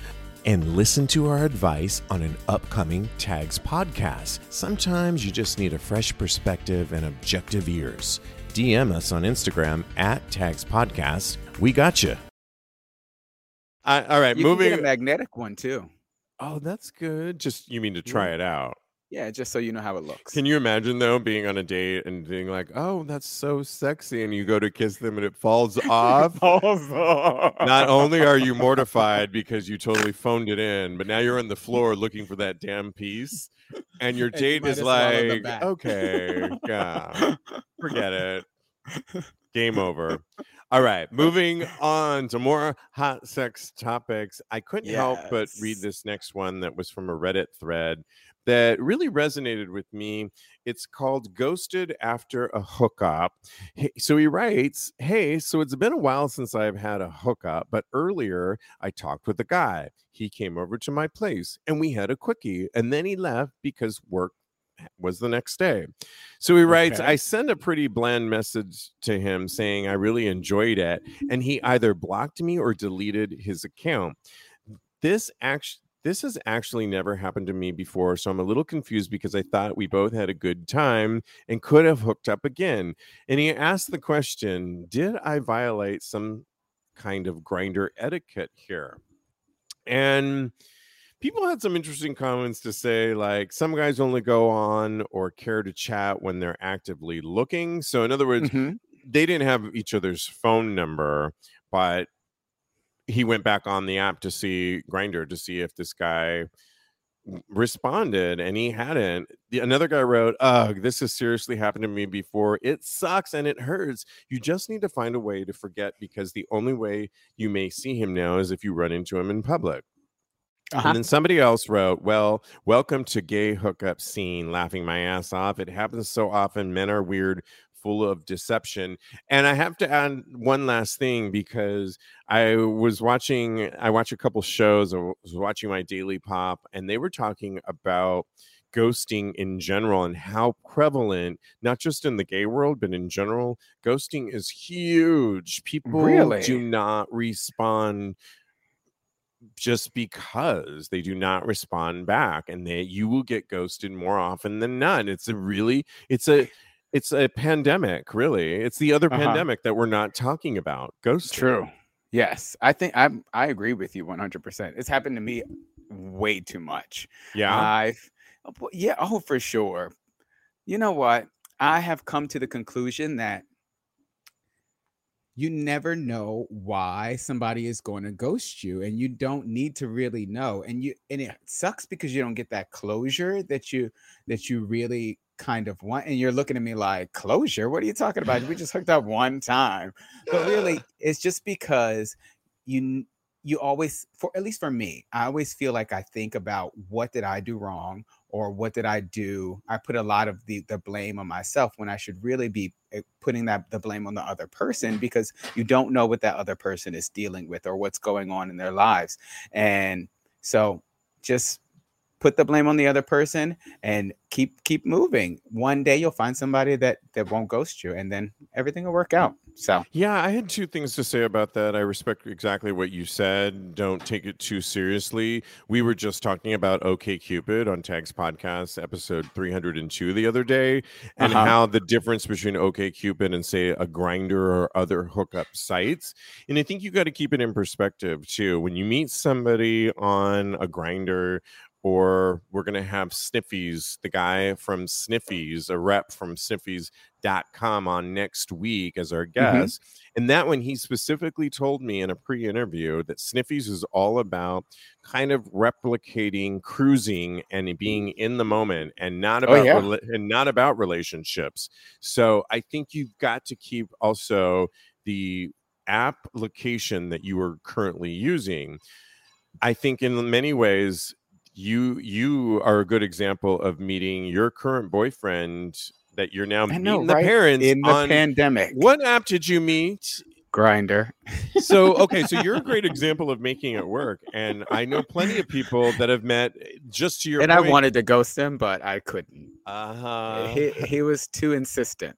A: And listen to our advice on an upcoming Tags podcast. Sometimes you just need a fresh perspective and objective ears. DM us on Instagram at Tags Podcast. We got you. all right,
B: You can get a magnetic one too.
A: oh, that's good. Just you mean to try it out?
B: Yeah, just so you know how it looks.
A: Can you imagine though being on a date and being like, "Oh, that's so sexy," and you go to kiss them and it falls off? Not only are you mortified because you totally phoned it in, but now you're on the floor looking for that damn piece, and your
B: And you
A: date is
B: have swallowed the
A: like, "Okay, yeah, forget it, game over." All right, moving on to more hot sex topics. I couldn't help but read this next one that was from a Reddit thread that really resonated with me. It's called Ghosted After a Hookup. So he writes, Hey, so it's been a while since I've had a hookup, but earlier I talked with a guy. He came over to my place and we had a quickie, and then he left because work was the next day. So he writes,
B: Okay.
A: I sent a pretty bland message to him saying I really enjoyed it, and he either blocked me or deleted his account. This actually this has actually never happened to me before, so I'm a little confused because I thought we both had a good time and could have hooked up again. And he asked the question, did I violate some kind of Grindr etiquette here? And people had some interesting comments to say like some guys only go on or care to chat when they're actively looking so in other words
B: Mhm.
A: they didn't have each other's phone number but he went back on the app to see Grindr to see if this guy responded and he hadn't the, another guy wrote ugh this has seriously happened to me before it sucks and it hurts you just need to find a way to forget because the only way you may see him now is if you run into him in public
B: Uh-huh.
A: and then somebody else wrote, Well, welcome to gay hookup scene, laughing my ass off. It happens so often. Men are weird, full of deception. And I have to add one last thing because I was watching, I watch a couple shows, I was watching my Daily Pop, and they were talking about ghosting in general and how prevalent, not just in the gay world, but in general, ghosting is huge. People
B: Really?
A: do not respond just because they do not respond back and that you will get ghosted more often than not it's a really it's a it's a pandemic really it's the other
B: Uh-huh.
A: pandemic that we're not talking about Ghost.
B: True. Yes, I think I'm. I agree with you 100%. It's happened to me way too much.
A: yeah
B: I've oh, yeah, oh for sure. You know what? I have come to the conclusion that you never know why somebody is going to ghost you and you don't need to really know and you and it sucks because you don't get that closure that you that you really kind of want and you're looking at me like closure? What are you talking about? We just hooked up one time. But really it's just because you you always for at least for me i always feel like i think about what did i do wrong or what did i do? I put a lot of the the blame on myself when i should really be eh, putting that the blame on the other person because you don't know what that other person is dealing with or what's going on in their lives. And so just put the blame on the other person and keep keep moving. One day you'll find somebody that that won't ghost you, and then everything will work out. So
A: yeah, I had two things to say about that. I respect exactly what you said. Don't take it too seriously. We were just talking about OK Cupid on Tags Podcast episode 302 the other day, and uh-huh. how the difference between OK Cupid and say a Grindr or other hookup sites. And I think you got to keep it in perspective too. When you meet somebody on a Grindr or we're going to have Sniffies, the guy from Sniffies, a rep from Sniffies.com on next week as our mm-hmm. guest. Mm-hmm. And that one, he specifically told me in a pre interview that Sniffies is all about kind of replicating cruising and being in the moment and not oh, about, oh, yeah. rela- and not about relationships. So I think you've got to keep also the application that you are currently using. I think in many ways you you are a good example of meeting your current boyfriend that you're now meeting know, the right? parents
B: in the on, pandemic.
A: What app did you meet?
B: Grindr.
A: so okay, so you're a great example of making it work, and I know plenty of people that have met just to your.
B: And
A: point,
B: I wanted to ghost him, but I couldn't.
A: Uh huh.
B: He he was too insistent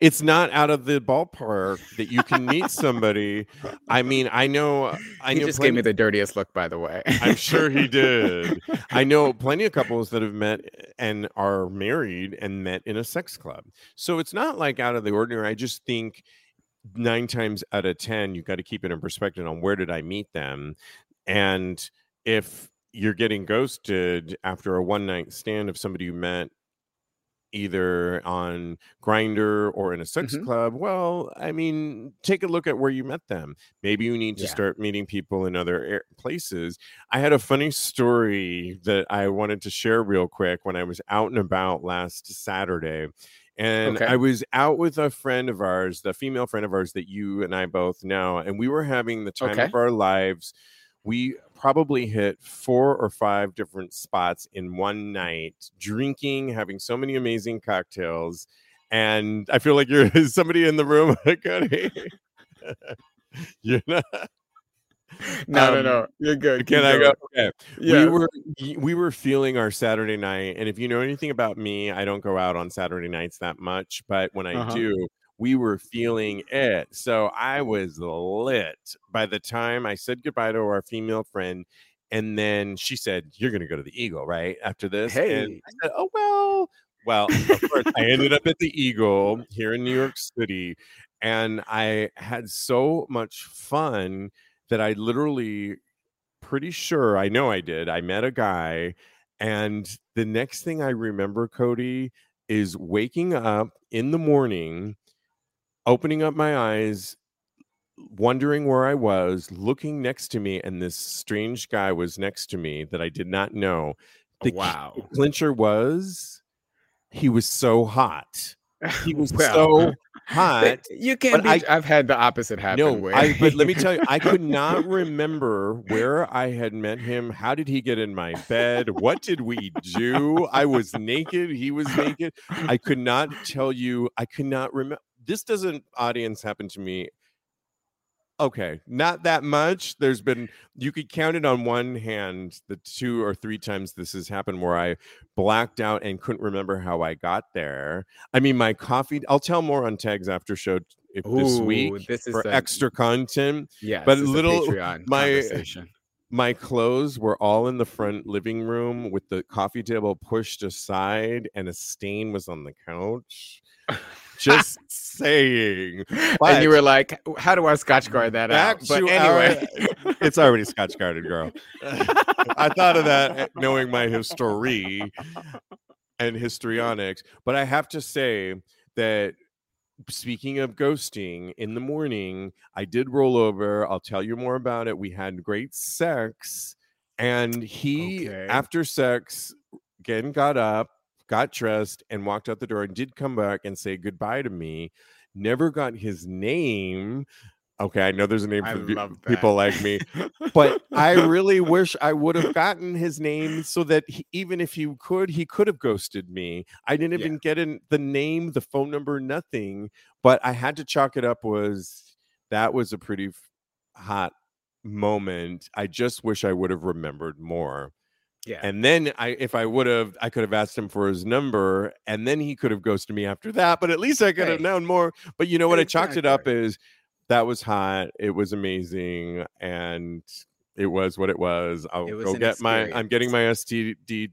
A: it's not out of the ballpark that you can meet somebody. I mean, I know. I
B: he
A: know
B: just plenty, gave me the dirtiest look, by the way.
A: I'm sure he did. I know plenty of couples that have met and are married and met in a sex club. So it's not like out of the ordinary. I just think nine times out of ten, you've got to keep it in perspective on where did I meet them, and if you're getting ghosted after a one night stand of somebody you met either on Grindr or in a sex mm-hmm. club well i mean take a look at where you met them maybe you need to yeah. start meeting people in other places i had a funny story that i wanted to share real quick when i was out and about last saturday and okay. I was out with a friend of ours, the female friend of ours that you and I both know, and we were having the time okay. of our lives. We probably hit four or five different spots in one night, drinking, having so many amazing cocktails. And I feel like you're somebody in the room. Kodi. you're not.
B: No, um, no, no. You're good.
A: Can I go? Okay. Yeah. We were we were feeling our Saturday night, and if you know anything about me, I don't go out on Saturday nights that much, but when I uh-huh. do, we were feeling it. So I was lit by the time I said goodbye to our female friend. And then she said, You're going to go to the Eagle, right? After this.
B: Hey.
A: And I said, Oh, well. Well, of course, I ended up at the Eagle here in New York City. And I had so much fun that I literally, pretty sure, I know I did. I met a guy. And the next thing I remember, Kodi, is waking up in the morning opening up my eyes, wondering where I was, looking next to me, and this strange guy was next to me that I did not know.
B: Oh, the wow.
A: clincher was he was so hot. He was well, so hot.
B: You can't be. I, have had the opposite happen.
A: No, I, but let me tell you, I could not remember where I had met him. How did he get in my bed? What did we do? I was naked. He was naked. I could not tell you. I could not remember this doesn't audience happen to me okay not that much. There's been you could count it on one hand the two or three times this has happened where i blacked out and couldn't remember how i got there. I mean my coffee i'll tell more on tags after show if Ooh, this week this is for a, extra content
B: yeah
A: but little my my clothes were all in the front living room with the coffee table pushed aside and a stain was on the couch just saying.
B: But and you were like, how do I scotch guard that out? But anyway,
A: our, it's already scotch guarded, girl. I thought of that eh, knowing my history and histrionics. But I have to say that speaking of ghosting in the morning, I did roll over. I'll tell you more about it. We had great sex. And he, okay. after sex, again got up got dressed and walked out the door and did come back and say goodbye to me. Never got his name. Okay, I know there's a name for people like me, but I really wish I would have gotten his name so that he, even if he could, he could have ghosted me. I didn't even yeah. get in the name, the phone number, nothing. But I had to chalk it up. Was that was a pretty hot moment. I just wish I would have remembered more.
B: Yeah.
A: And then I if I would have I could have asked him for his number and then he could have ghosted me after that, but at least I could have known more. But you know what I chalked it up
B: Exactly.
A: is that was hot, it was amazing and it was what it was. I'll
B: It was
A: go get my I'm getting my STD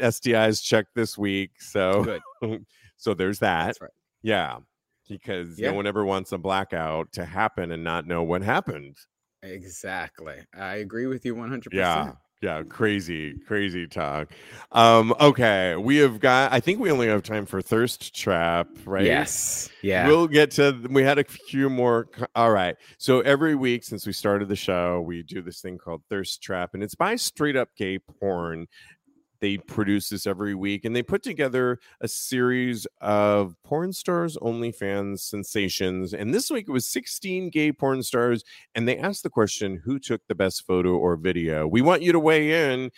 A: STIs checked this week. So so there's that.
B: That's right.
A: Yeah. Because
B: Yeah.
A: no one ever wants a blackout to happen and not know what happened.
B: Exactly. I agree with you 100%.
A: Yeah. Yeah, crazy, crazy talk. Um, okay, we have got I think we only have time for thirst trap, right?
B: Yes. Yeah.
A: We'll get to we had a few more all right. So every week since we started the show, we do this thing called Thirst Trap, and it's by straight up gay porn. They produce this every week and they put together a series of porn stars, OnlyFans sensations. And this week it was 16 gay porn stars. And they asked the question who took the best photo or video? We want you to weigh in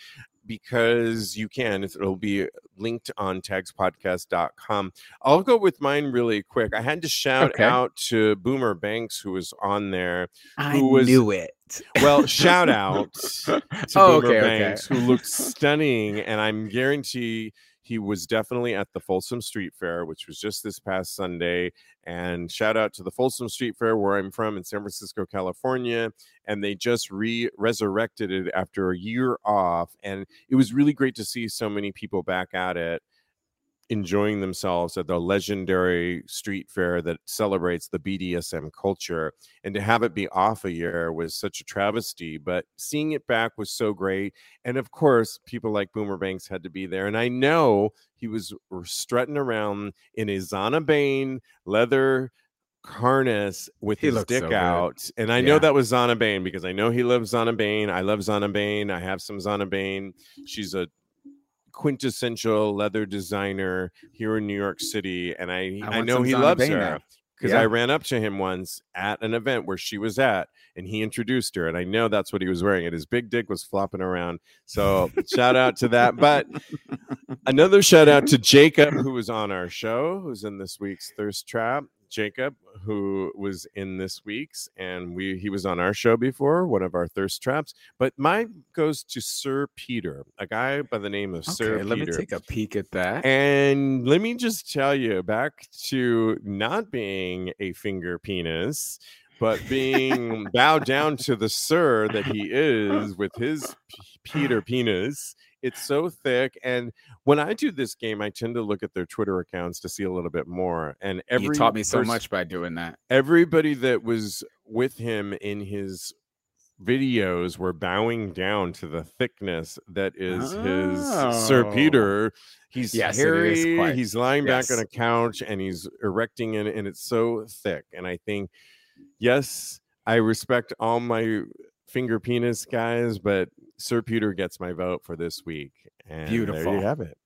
A: because you can. It'll be linked on tagspodcast.com. I'll go with mine really quick. I had to shout
B: Okay.
A: out to Boomer Banks, who was on there.
B: I
A: who was-
B: knew it.
A: Well, shout out to
B: Oh,
A: Boomer
B: okay, okay.
A: Banks, who looked stunning, and I'm guarantee he was definitely at the Folsom Street Fair, which was just this past Sunday. And shout out to the Folsom Street Fair, where I'm from in San Francisco, California, and they just re resurrected it after a year off, and it was really great to see so many people back at it enjoying themselves at the legendary street fair that celebrates the BDSM culture. And to have it be off a year was such a travesty, but seeing it back was so great. And of course, people like Boomer Banks had to be there. And I know he was strutting around in a Zana Bayne leather harness with
B: He
A: his dick
B: so good.
A: out. And I know that was Zana Bayne because I know he loves Zana Bayne. I love Zana Bayne. I have some Zana Bayne. She's a quintessential leather designer here in New York City, and I I,
B: want
A: know he
B: Zana
A: loves
B: Bane
A: her because
B: Yeah.
A: I ran up to him once at an event where she was at, and he introduced her, and I know that's what he was wearing, and his big dick was flopping around. So shout out to that. But another shout out to Jacob, who was on our show, who's in this week's Thirst Trap. Jacob, who was in this week's, and we he was on our show before, one of our thirst traps. But mine goes to Sir Peter, a guy by the name of Sir
B: Okay, let me take a peek at that.
A: And let me just tell you, back to not being a finger penis, but being bowed down to the sir that he is with his P- Peter penis. It's so thick. And when I do this game, I tend to look at their Twitter accounts to see a little bit more. And every
B: you taught me so
A: pers-
B: much by doing that.
A: everybody that was with him in his videos were bowing down to the thickness that is his Sir
B: Oh.
A: Peter. He's
B: Yes,
A: hairy. He's lying back on a couch and he's erecting it, and it's so thick. And I think, yes, I respect all my finger penis guys, but Sir Peter gets my vote for this week. And there
B: Beautiful.
A: you have it.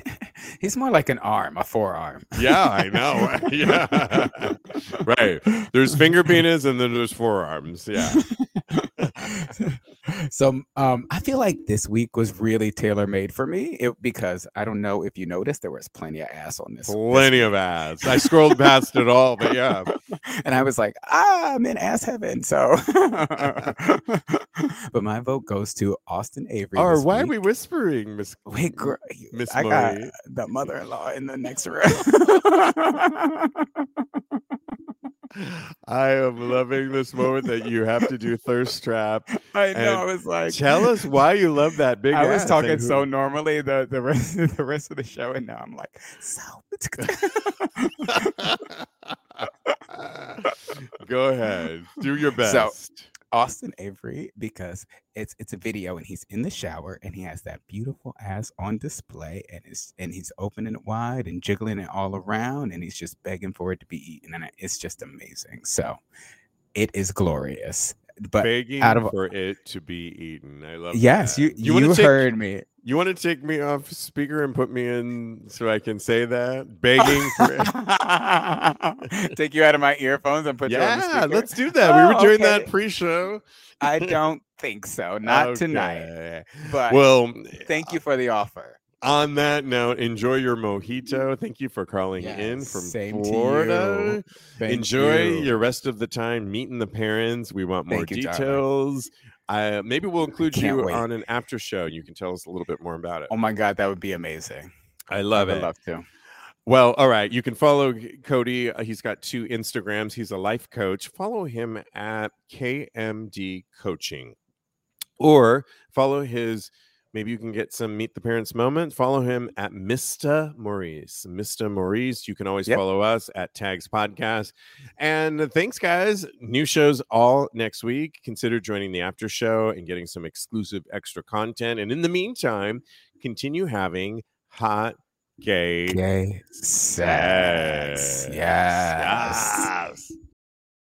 B: He's more like an arm, a forearm.
A: Yeah, I know. yeah. right. There's finger penis and then there's forearms. Yeah.
B: So um I feel like this week was really tailor made for me it, because I don't know if you noticed there was plenty of ass on this. this
A: Plenty of ass. I scrolled past it all, but yeah.
B: and I was like, ah, I'm in ass heaven. So, but my vote goes to Austin Avery.
A: Or
B: this
A: why are we whispering, Miss?
B: Wait, girl,
A: Miss
B: I got the mother-in-law in the next room.
A: I am loving this moment that you have to do thirst trap.
B: I know. I was like,
A: Tell us why you love that big.
B: I was talking so normally the the rest the rest of the show, and now I'm like, so.
A: Go ahead, do your best.
B: So- Austin Avery because it's it's a video and he's in the shower and he has that beautiful ass on display and it's and he's opening it wide and jiggling it all around and he's just begging for it to be eaten and it's just amazing. So it is glorious. But
A: Begging
B: out of-
A: for it to be eaten. I love.
B: yes,
A: that.
B: you you,
A: take-
B: heard me.
A: You want to take me off speaker and put me in so I can say that? Begging for it.
B: Take you out of my earphones and put you on the
A: yeah,
B: speaker?
A: let's do that. we were
B: Oh,
A: doing that pre-show.
B: I don't think so. Not tonight. But
A: Well,
B: thank you for the offer.
A: on that note, enjoy your mojito. Mm-hmm. Thank you for calling in from Florida.
B: you.
A: Enjoy
B: you.
A: your rest of the time meeting the parents. We want more
B: you,
A: details. Uh, maybe we'll include you
B: wait.
A: on an after show. And you can tell us a little bit more about it.
B: Oh my god, that would be amazing.
A: I love it.
B: I would love to.
A: Well, all right. You can follow Kodi. Uh, he's got two Instagrams. He's a life coach. Follow him at KMD Coaching or follow his. Maybe you can get some meet the parents moment. Follow him at Mr. Maurice. Mr. Maurice. You can always
B: Yep.
A: follow us at Tags Podcast. And thanks, guys. New shows all next week. Consider joining the after show and getting some exclusive extra content. And in the meantime, continue having hot gay
B: Gay sex.
A: Yes.
B: Yes.
A: Yes.